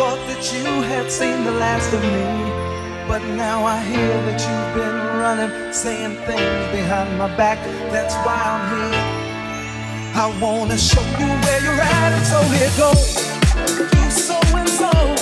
thought that you had seen the last of me. But now I hear that you've been running, saying things behind my back. That's why I'm here. I wanna show you where you're at, and so here goes. You so and so.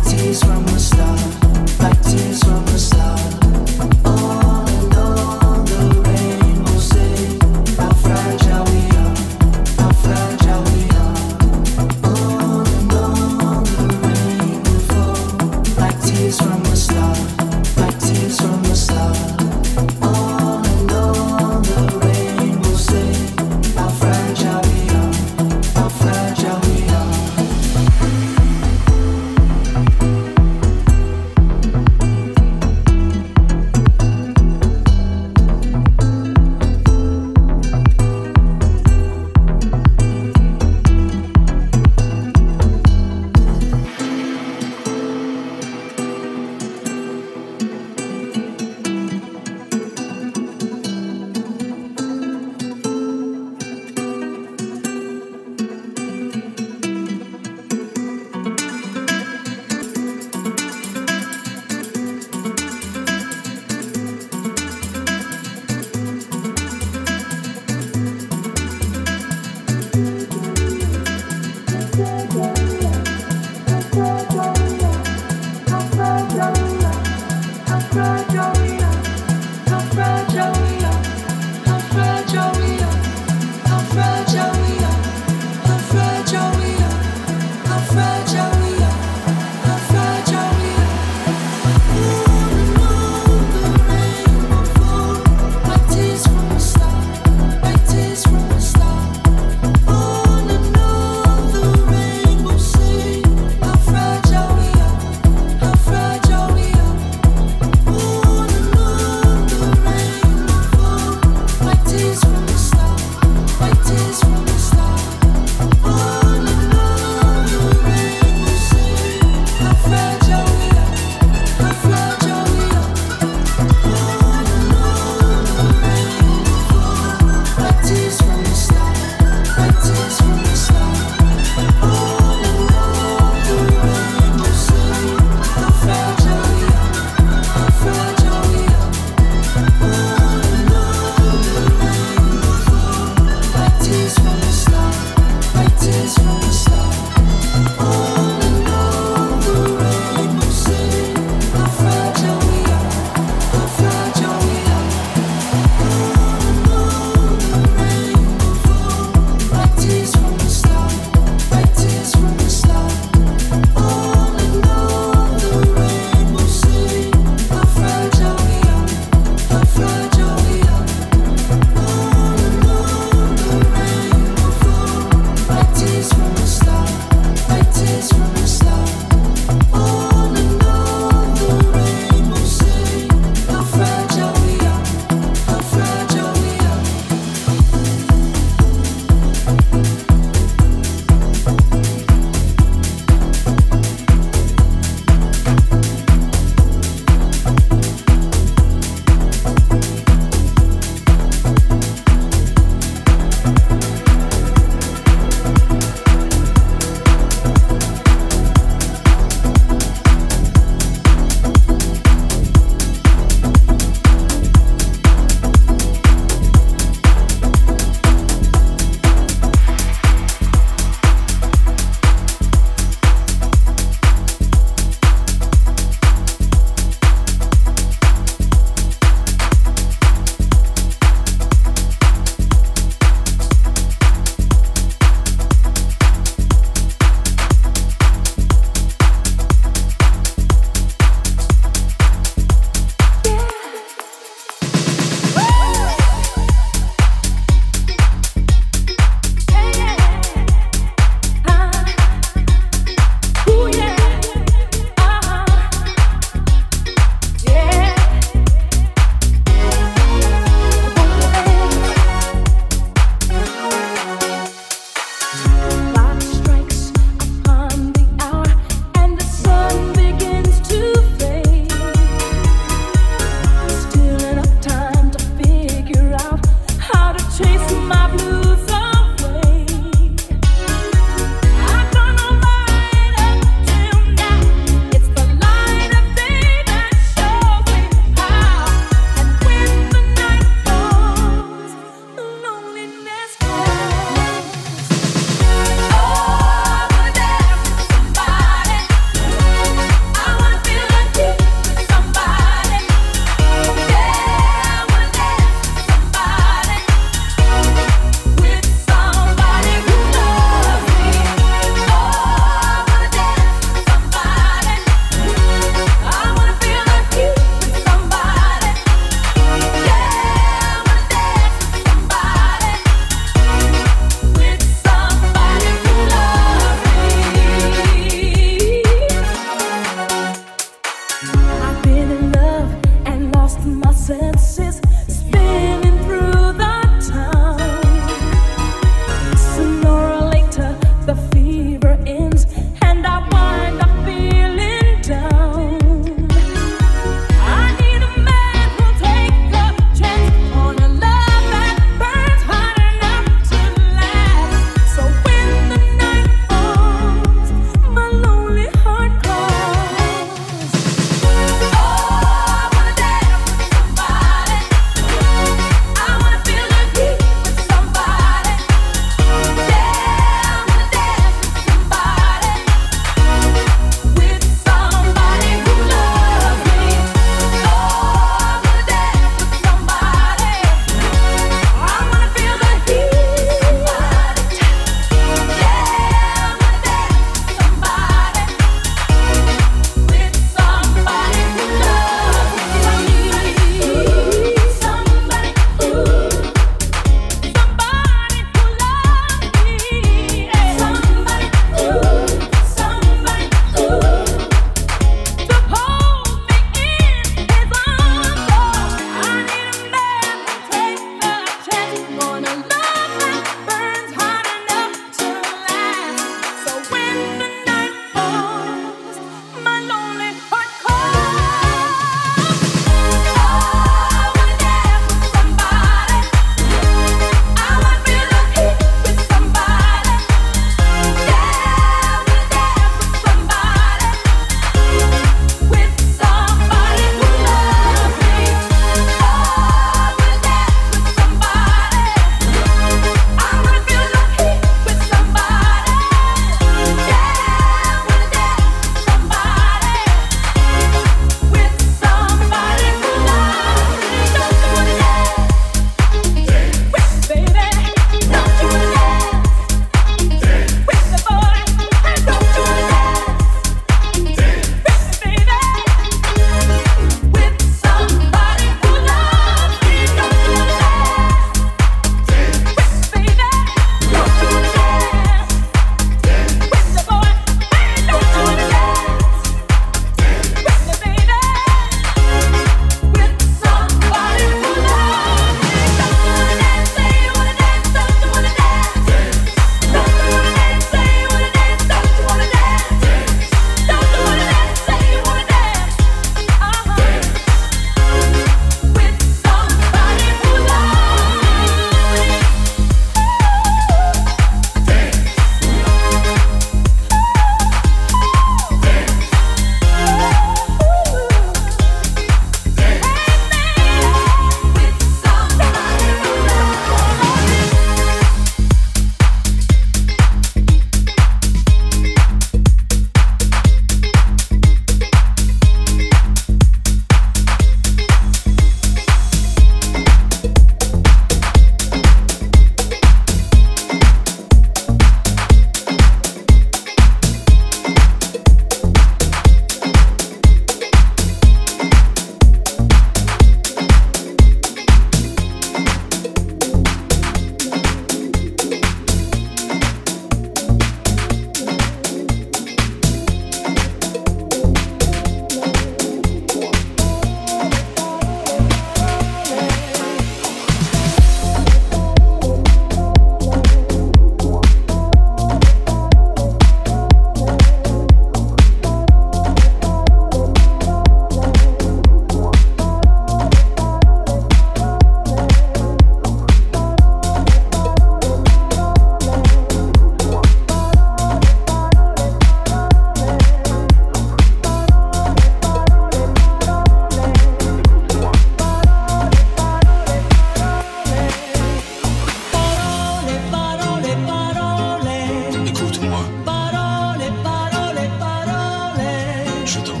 je t'en